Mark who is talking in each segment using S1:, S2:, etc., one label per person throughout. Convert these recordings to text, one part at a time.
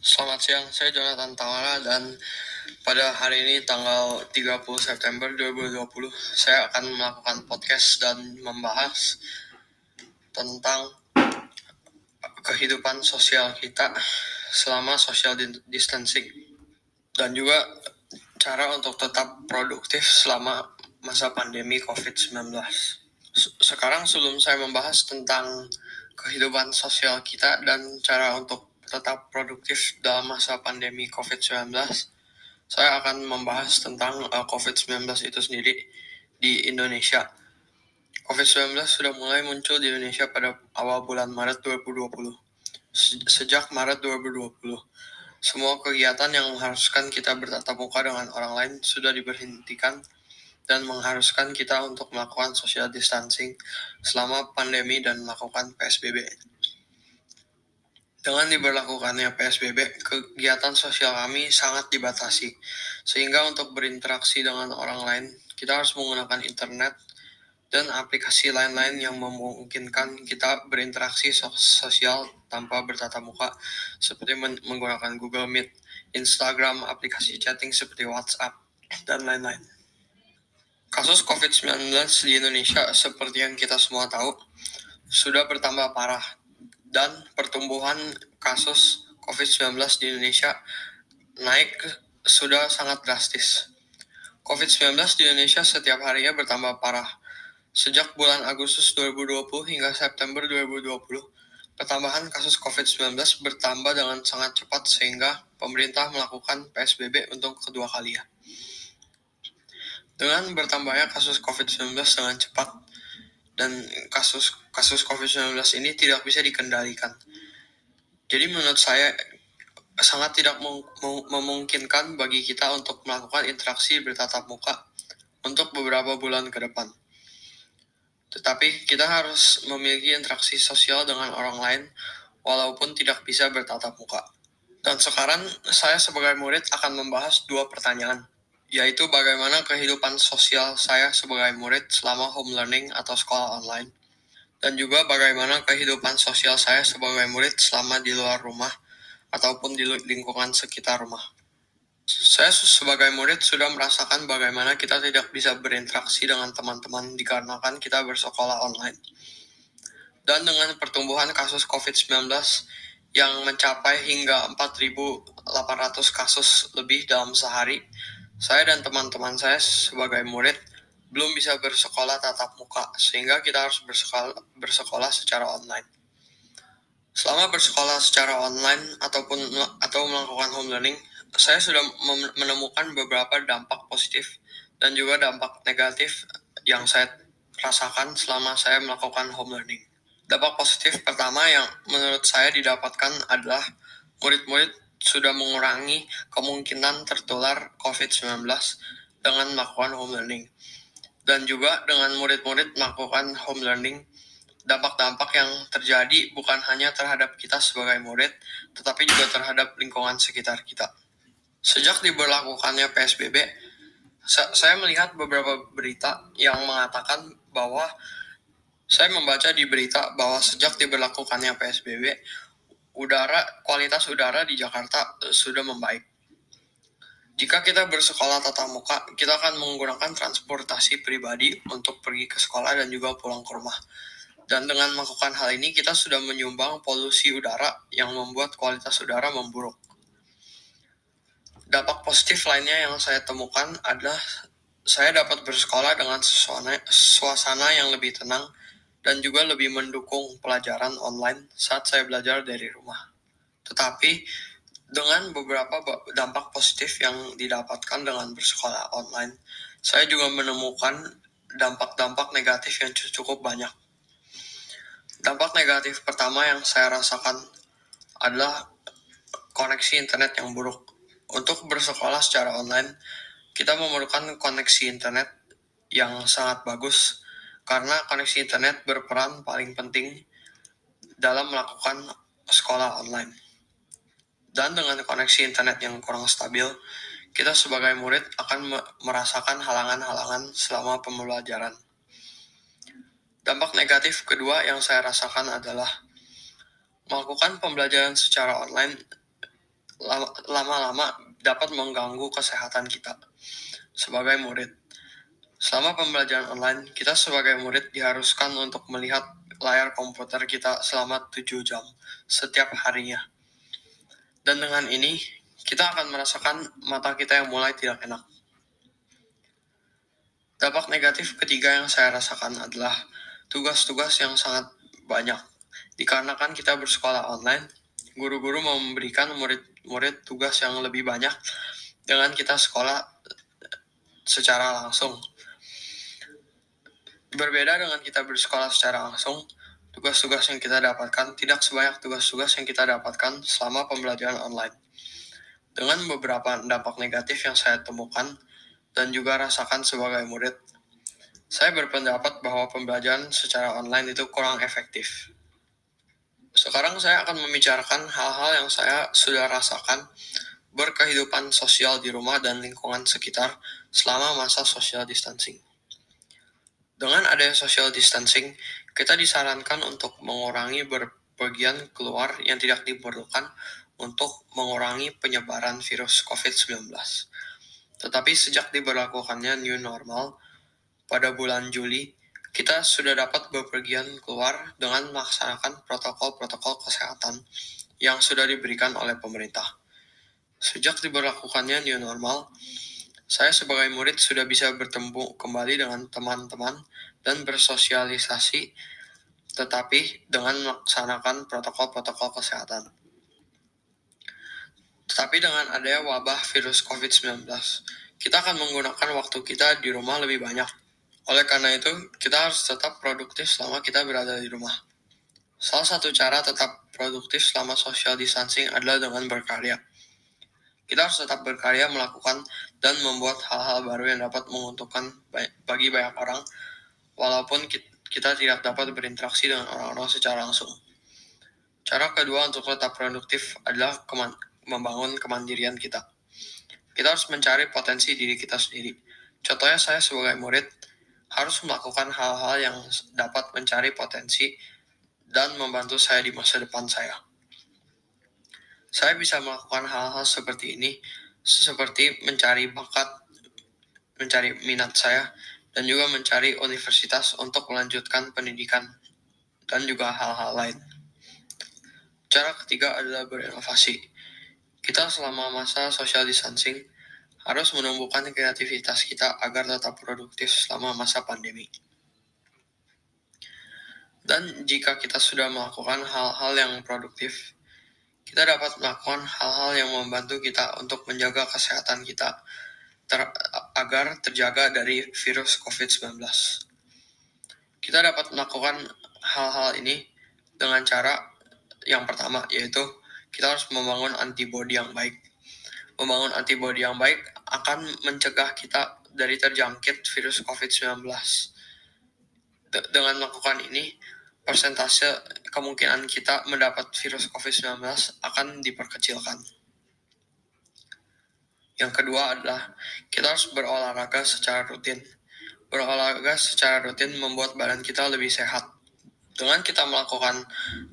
S1: Selamat siang, saya Jonathan Tamara dan pada hari ini tanggal 30 September 2020 saya akan melakukan podcast dan membahas tentang kehidupan sosial kita selama social distancing dan juga cara untuk tetap produktif selama masa pandemi COVID-19. Sekarang sebelum saya membahas tentang kehidupan sosial kita dan cara untuk tetap produktif dalam masa pandemi COVID-19, saya akan membahas tentang uh, COVID-19 itu sendiri di Indonesia. COVID-19 sudah mulai muncul di Indonesia pada awal bulan Maret 2020. Sejak Maret 2020, semua kegiatan yang mengharuskan kita bertatap muka dengan orang lain sudah diberhentikan dan mengharuskan kita untuk melakukan social distancing selama pandemi dan melakukan PSBB. Dengan diberlakukannya PSBB, kegiatan sosial kami sangat dibatasi. Sehingga untuk berinteraksi dengan orang lain, kita harus menggunakan internet dan aplikasi lain-lain yang memungkinkan kita berinteraksi sosial tanpa bertatap muka, seperti menggunakan Google Meet, Instagram, aplikasi chatting seperti WhatsApp, dan lain-lain. Kasus COVID-19 di Indonesia, seperti yang kita semua tahu, sudah bertambah parah dan pertumbuhan kasus COVID-19 di Indonesia naik sudah sangat drastis. COVID-19 di Indonesia setiap harinya bertambah parah. Sejak bulan Agustus 2020 hingga September 2020, pertambahan kasus COVID-19 bertambah dengan sangat cepat sehingga pemerintah melakukan PSBB untuk kedua kalinya. Dengan bertambahnya kasus COVID-19 dengan cepat, dan kasus kasus COVID-19 ini tidak bisa dikendalikan. Jadi menurut saya sangat tidak memungkinkan bagi kita untuk melakukan interaksi bertatap muka untuk beberapa bulan ke depan. Tetapi kita harus memiliki interaksi sosial dengan orang lain walaupun tidak bisa bertatap muka. Dan sekarang saya sebagai murid akan membahas dua pertanyaan yaitu bagaimana kehidupan sosial saya sebagai murid selama home learning atau sekolah online, dan juga bagaimana kehidupan sosial saya sebagai murid selama di luar rumah ataupun di lingkungan sekitar rumah. Saya sebagai murid sudah merasakan bagaimana kita tidak bisa berinteraksi dengan teman-teman dikarenakan kita bersekolah online. Dan dengan pertumbuhan kasus COVID-19 yang mencapai hingga 4.800 kasus lebih dalam sehari, saya dan teman-teman saya sebagai murid belum bisa bersekolah tatap muka, sehingga kita harus bersekolah, bersekolah secara online. Selama bersekolah secara online ataupun atau melakukan home learning, saya sudah menemukan beberapa dampak positif dan juga dampak negatif yang saya rasakan selama saya melakukan home learning. Dampak positif pertama yang menurut saya didapatkan adalah murid-murid sudah mengurangi kemungkinan tertular COVID-19 dengan melakukan home learning. Dan juga dengan murid-murid melakukan home learning, dampak-dampak yang terjadi bukan hanya terhadap kita sebagai murid, tetapi juga terhadap lingkungan sekitar kita. Sejak diberlakukannya PSBB, saya melihat beberapa berita yang mengatakan bahwa saya membaca di berita bahwa sejak diberlakukannya PSBB, udara kualitas udara di Jakarta uh, sudah membaik. Jika kita bersekolah tatap muka, kita akan menggunakan transportasi pribadi untuk pergi ke sekolah dan juga pulang ke rumah. Dan dengan melakukan hal ini, kita sudah menyumbang polusi udara yang membuat kualitas udara memburuk. Dampak positif lainnya yang saya temukan adalah saya dapat bersekolah dengan suasana yang lebih tenang dan juga lebih mendukung pelajaran online saat saya belajar dari rumah. Tetapi dengan beberapa dampak positif yang didapatkan dengan bersekolah online, saya juga menemukan dampak-dampak negatif yang cukup banyak. Dampak negatif pertama yang saya rasakan adalah koneksi internet yang buruk. Untuk bersekolah secara online, kita memerlukan koneksi internet yang sangat bagus karena koneksi internet berperan paling penting dalam melakukan sekolah online. Dan dengan koneksi internet yang kurang stabil, kita sebagai murid akan merasakan halangan-halangan selama pembelajaran. Dampak negatif kedua yang saya rasakan adalah melakukan pembelajaran secara online lama-lama dapat mengganggu kesehatan kita sebagai murid. Selama pembelajaran online, kita sebagai murid diharuskan untuk melihat layar komputer kita selama 7 jam setiap harinya. Dan dengan ini, kita akan merasakan mata kita yang mulai tidak enak. Dampak negatif ketiga yang saya rasakan adalah tugas-tugas yang sangat banyak. Dikarenakan kita bersekolah online, guru-guru memberikan murid-murid tugas yang lebih banyak dengan kita sekolah secara langsung. Berbeda dengan kita bersekolah secara langsung, tugas-tugas yang kita dapatkan tidak sebanyak tugas-tugas yang kita dapatkan selama pembelajaran online. Dengan beberapa dampak negatif yang saya temukan dan juga rasakan sebagai murid, saya berpendapat bahwa pembelajaran secara online itu kurang efektif. Sekarang saya akan membicarakan hal-hal yang saya sudah rasakan berkehidupan sosial di rumah dan lingkungan sekitar selama masa social distancing. Dengan adanya social distancing, kita disarankan untuk mengurangi berpergian keluar yang tidak diperlukan untuk mengurangi penyebaran virus COVID-19. Tetapi sejak diberlakukannya new normal pada bulan Juli, kita sudah dapat berpergian keluar dengan melaksanakan protokol-protokol kesehatan yang sudah diberikan oleh pemerintah. Sejak diberlakukannya new normal, saya sebagai murid sudah bisa bertemu kembali dengan teman-teman dan bersosialisasi, tetapi dengan melaksanakan protokol-protokol kesehatan. Tetapi dengan adanya wabah virus COVID-19, kita akan menggunakan waktu kita di rumah lebih banyak. Oleh karena itu, kita harus tetap produktif selama kita berada di rumah. Salah satu cara tetap produktif selama social distancing adalah dengan berkarya. Kita harus tetap berkarya melakukan dan membuat hal-hal baru yang dapat menguntungkan bagi banyak orang, walaupun kita tidak dapat berinteraksi dengan orang-orang secara langsung. Cara kedua untuk tetap produktif adalah keman membangun kemandirian kita. Kita harus mencari potensi diri kita sendiri. Contohnya saya sebagai murid harus melakukan hal-hal yang dapat mencari potensi dan membantu saya di masa depan saya. Saya bisa melakukan hal-hal seperti ini, seperti mencari bakat, mencari minat saya, dan juga mencari universitas untuk melanjutkan pendidikan, dan juga hal-hal lain. Cara ketiga adalah berinovasi. Kita selama masa social distancing harus menumbuhkan kreativitas kita agar tetap produktif selama masa pandemi. Dan jika kita sudah melakukan hal-hal yang produktif, kita dapat melakukan hal-hal yang membantu kita untuk menjaga kesehatan kita ter agar terjaga dari virus COVID-19. Kita dapat melakukan hal-hal ini dengan cara yang pertama, yaitu kita harus membangun antibodi yang baik. Membangun antibodi yang baik akan mencegah kita dari terjangkit virus COVID-19. De dengan melakukan ini, persentase kemungkinan kita mendapat virus COVID-19 akan diperkecilkan. Yang kedua adalah kita harus berolahraga secara rutin. Berolahraga secara rutin membuat badan kita lebih sehat. Dengan kita melakukan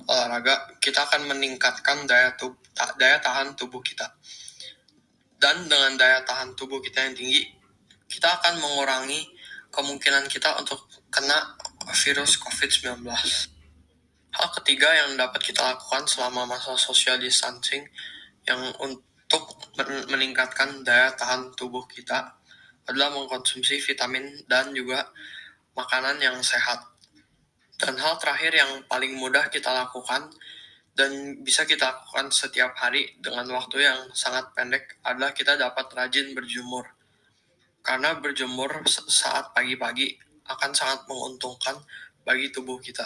S1: olahraga, kita akan meningkatkan daya, tub, daya tahan tubuh kita. Dan dengan daya tahan tubuh kita yang tinggi, kita akan mengurangi kemungkinan kita untuk kena virus COVID-19. Hal ketiga yang dapat kita lakukan selama masa social distancing yang untuk meningkatkan daya tahan tubuh kita adalah mengkonsumsi vitamin dan juga makanan yang sehat. Dan hal terakhir yang paling mudah kita lakukan dan bisa kita lakukan setiap hari dengan waktu yang sangat pendek adalah kita dapat rajin berjemur. Karena berjemur saat pagi-pagi akan sangat menguntungkan bagi tubuh kita.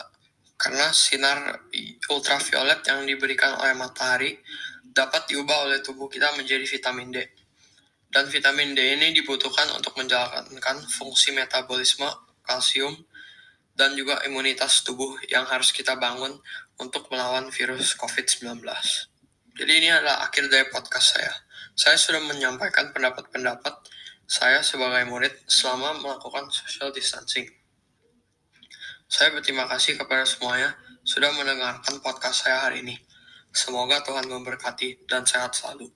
S1: Karena sinar ultraviolet yang diberikan oleh matahari dapat diubah oleh tubuh kita menjadi vitamin D. Dan vitamin D ini dibutuhkan untuk menjalankan fungsi metabolisme, kalsium, dan juga imunitas tubuh yang harus kita bangun untuk melawan virus COVID-19. Jadi ini adalah akhir dari podcast saya. Saya sudah menyampaikan pendapat-pendapat saya sebagai murid selama melakukan social distancing. Saya berterima kasih kepada semuanya sudah mendengarkan podcast saya hari ini. Semoga Tuhan memberkati dan sehat selalu.